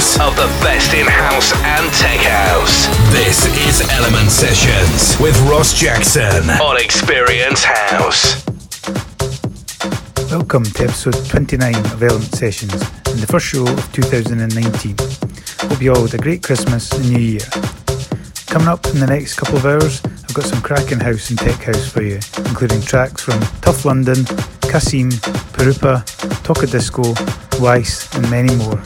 mixes of the best in house and tech house. This is Element Sessions with Ross Jackson on Experience House. Welcome to episode 29 of Element Sessions and the first show of 2019. Hope you all had a great Christmas and New Year. Coming up in the next couple of hours, I've got some cracking house and tech house for you, including tracks from Tough London, Kasim, Pirupa, Toka Disco, Weiss, and many more.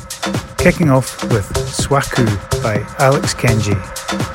Kicking off with Swaku by Alex Kenji.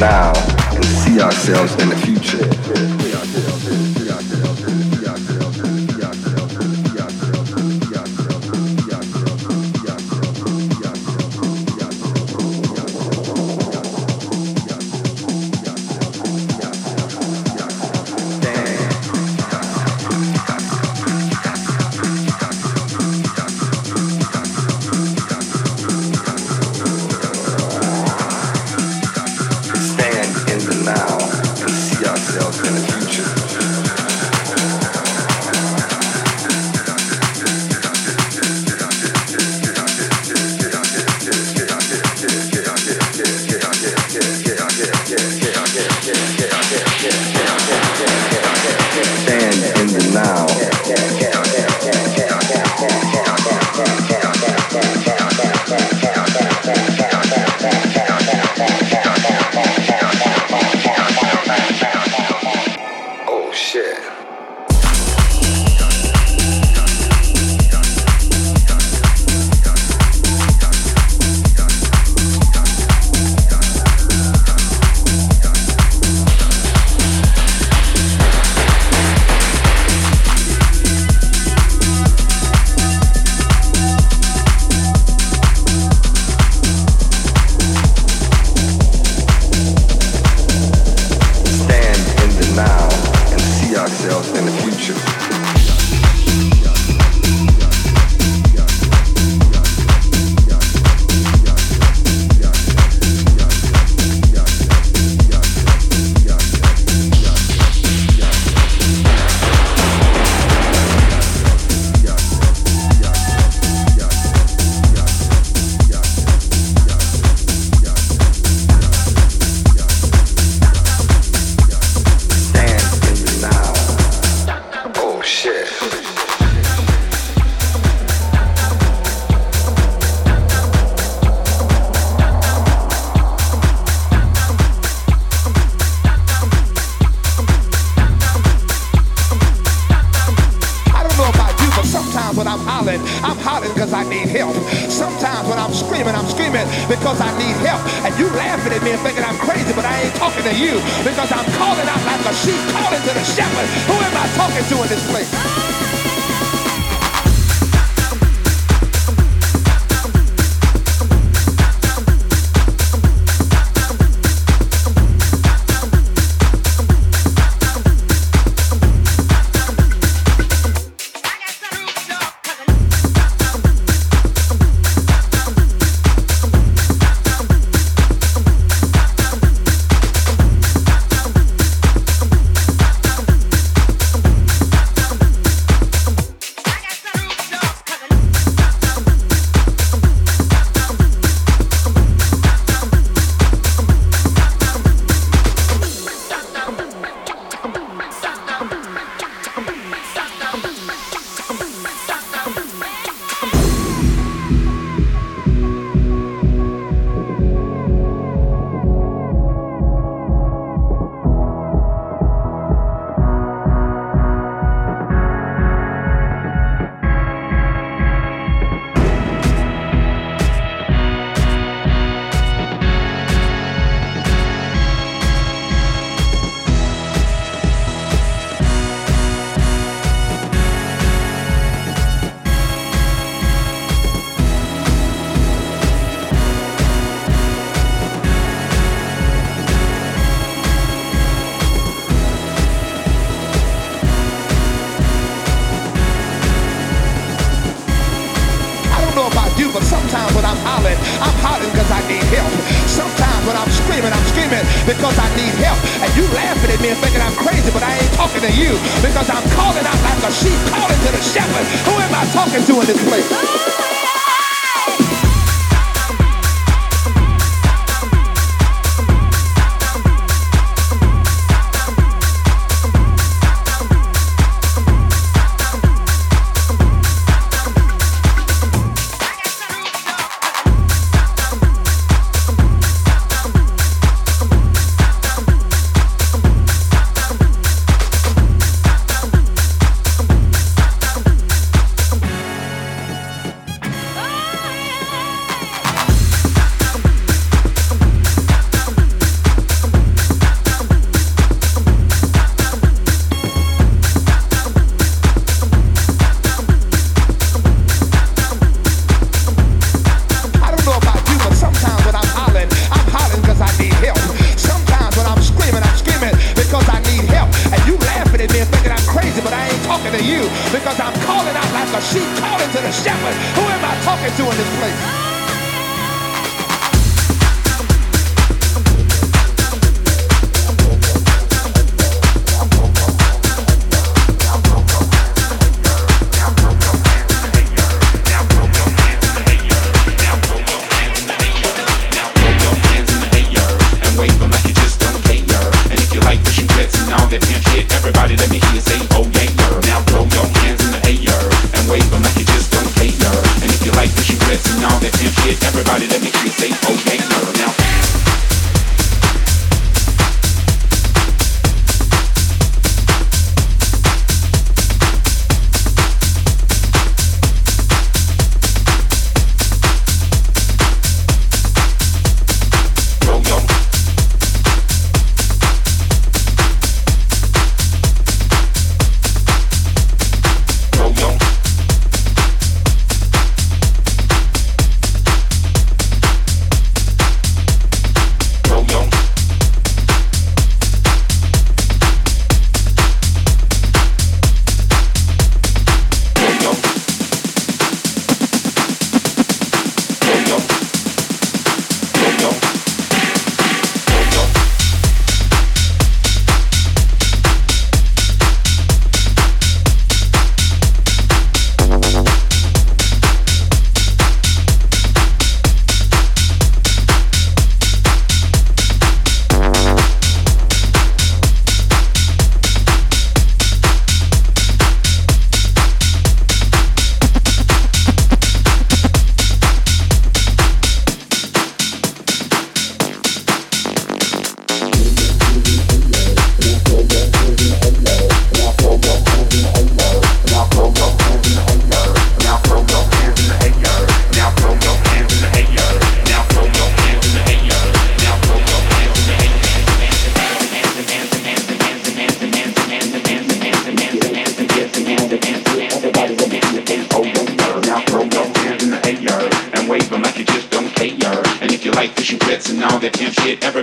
Now and see ourselves in the future.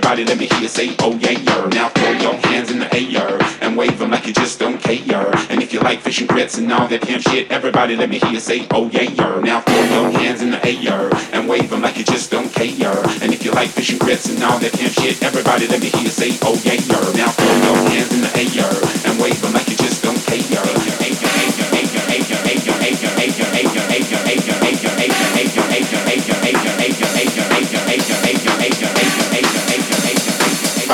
Everybody let me hear you say, oh yeah, yer. Now throw your hands in the air and wave them like you just don't care. And if you like fish and grits and all that pimp shit, everybody let me hear you say, oh yeah, yer. Now throw your hands in the air and wave them like you just don't care. And if you like fish and grits and all that pimp shit, everybody let me hear you say, oh yeah, yer. Now throw your hands in the air and wave them like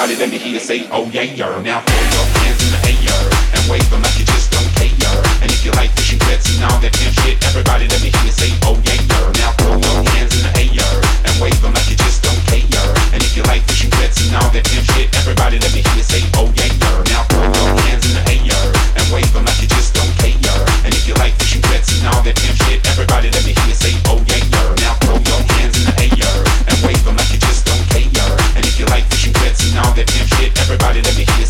Everybody let me hear you say, oh yeah, yer. Now throw your hands in the air and wave them like you just don't care. And if you like fish and grits and all that damn shit, everybody let me hear you say, oh yeah, yer. Now throw your hands in the air and wave them like you just don't care. And if you like fish and grits and all that pimp shit, everybody let me hear you say, oh yeah, yer. Now throw your hands in the air and wave them like you just don't care. And if you like fish and grits and all that damn shit, everybody let me hear you say, now that damn shit. Everybody let me hear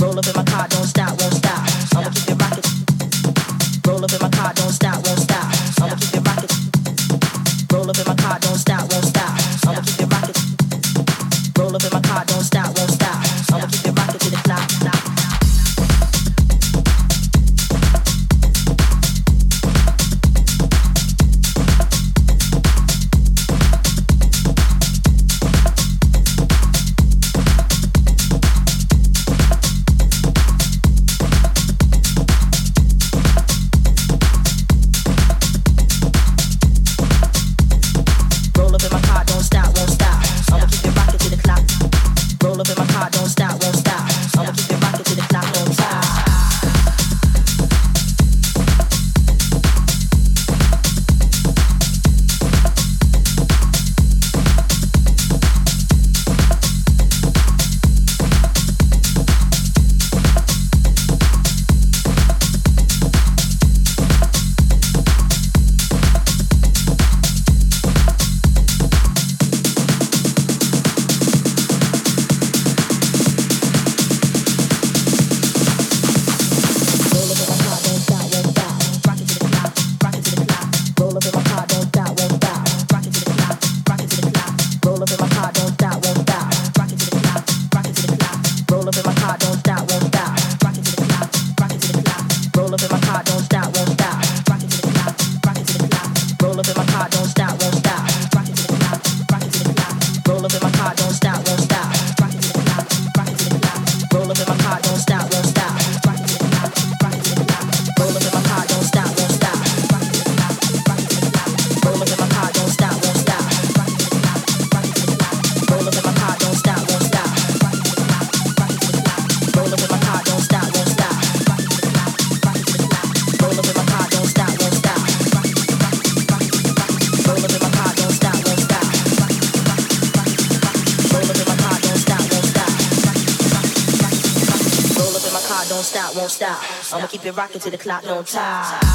Roll up in my car, don't stop, won't stop. keep it rocking to the clock, no time.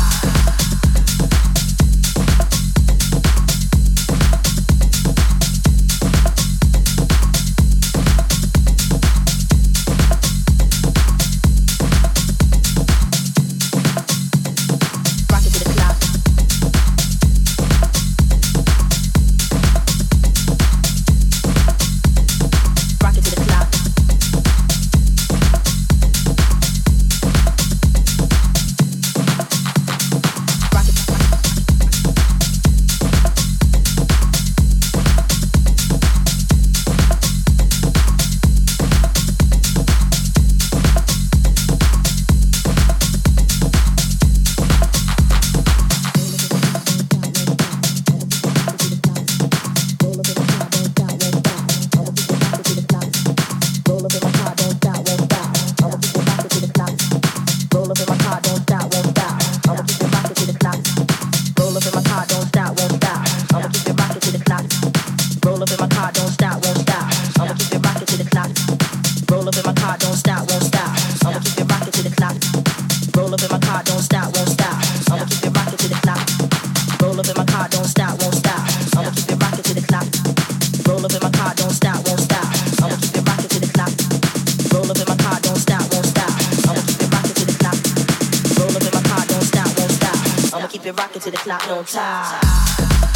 keep it rocking to the clock, no time.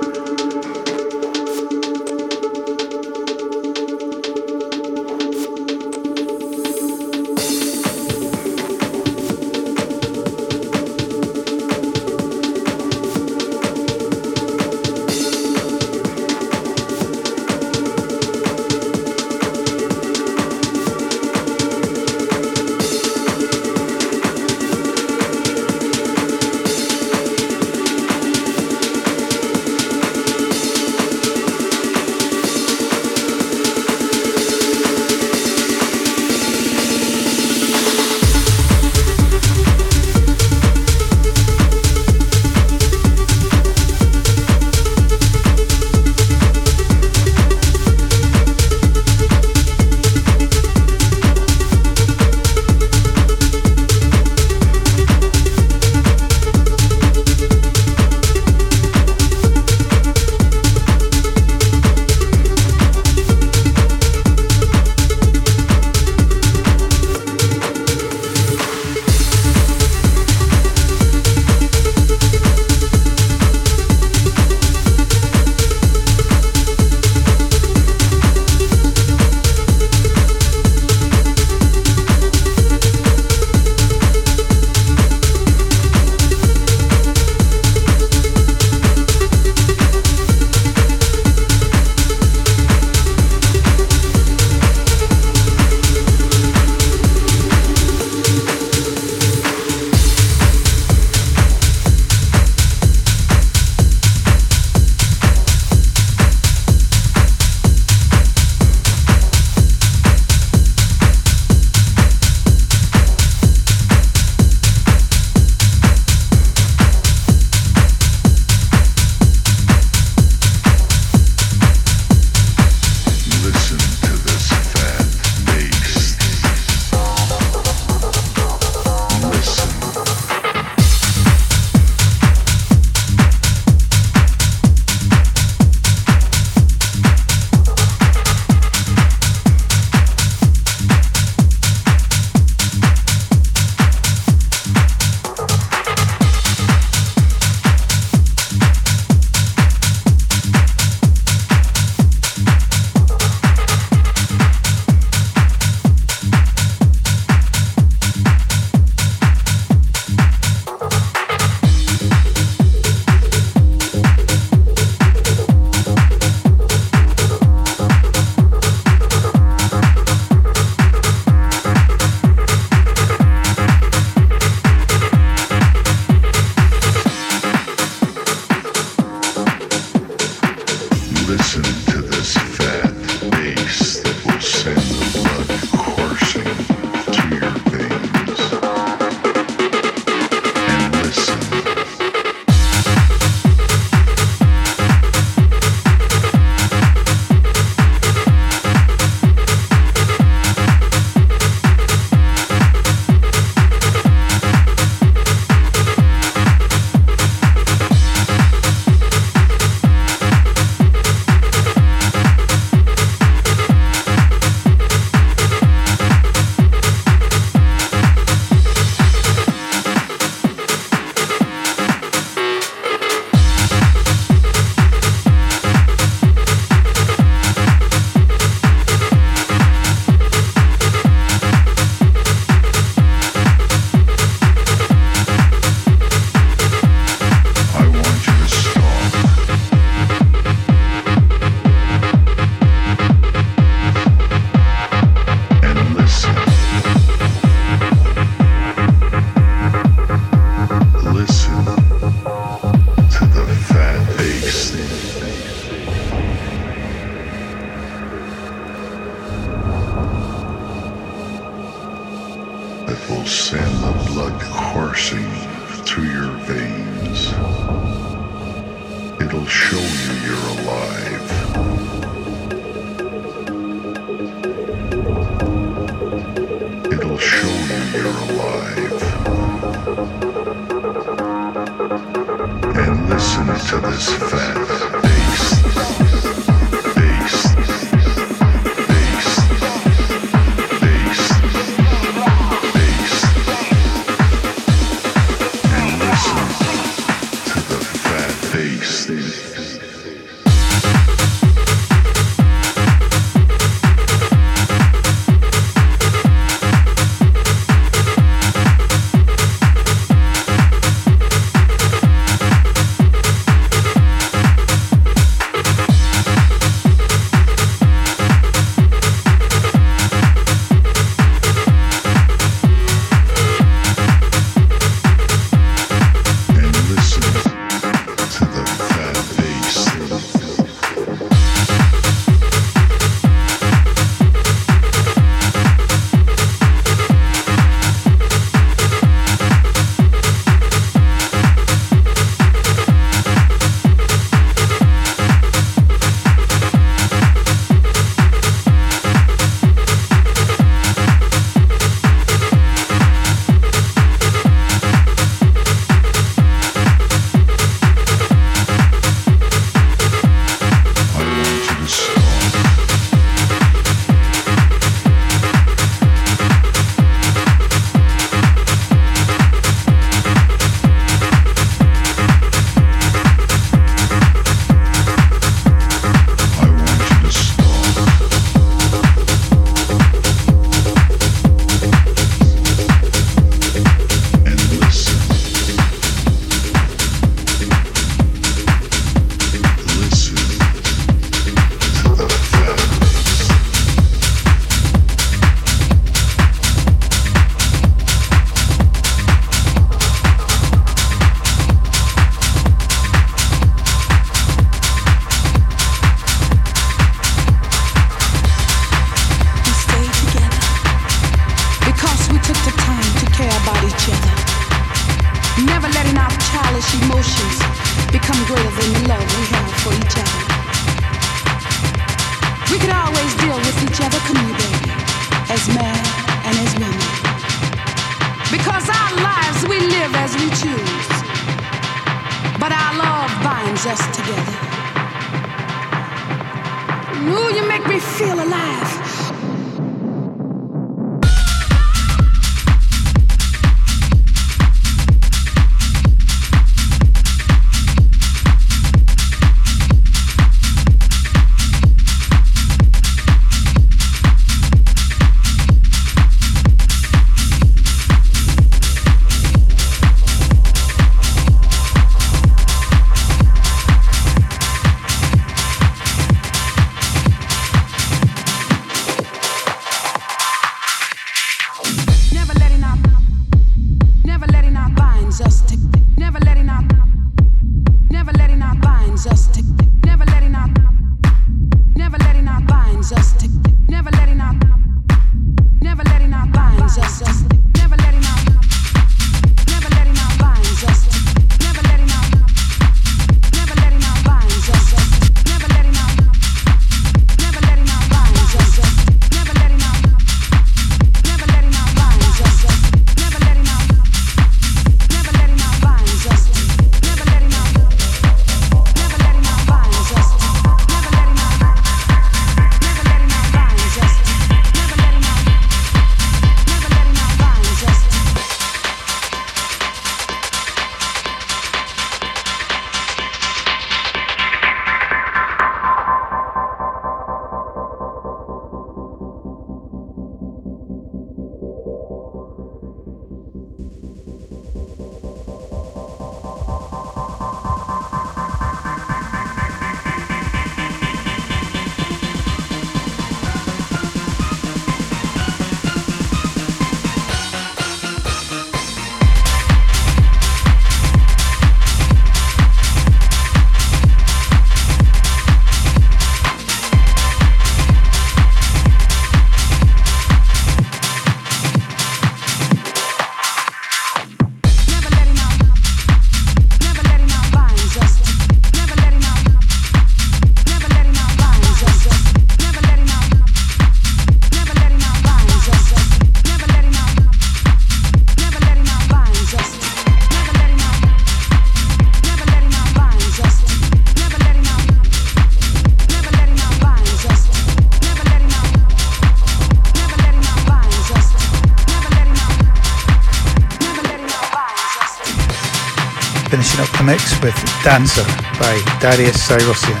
Dancer by Darius Syrossian.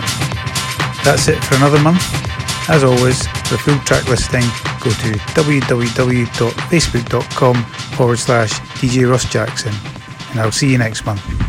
That's it for another month. As always, for full track listing, go to www.facebook.com forward slash DJ Ross Jackson, and I'll see you next month.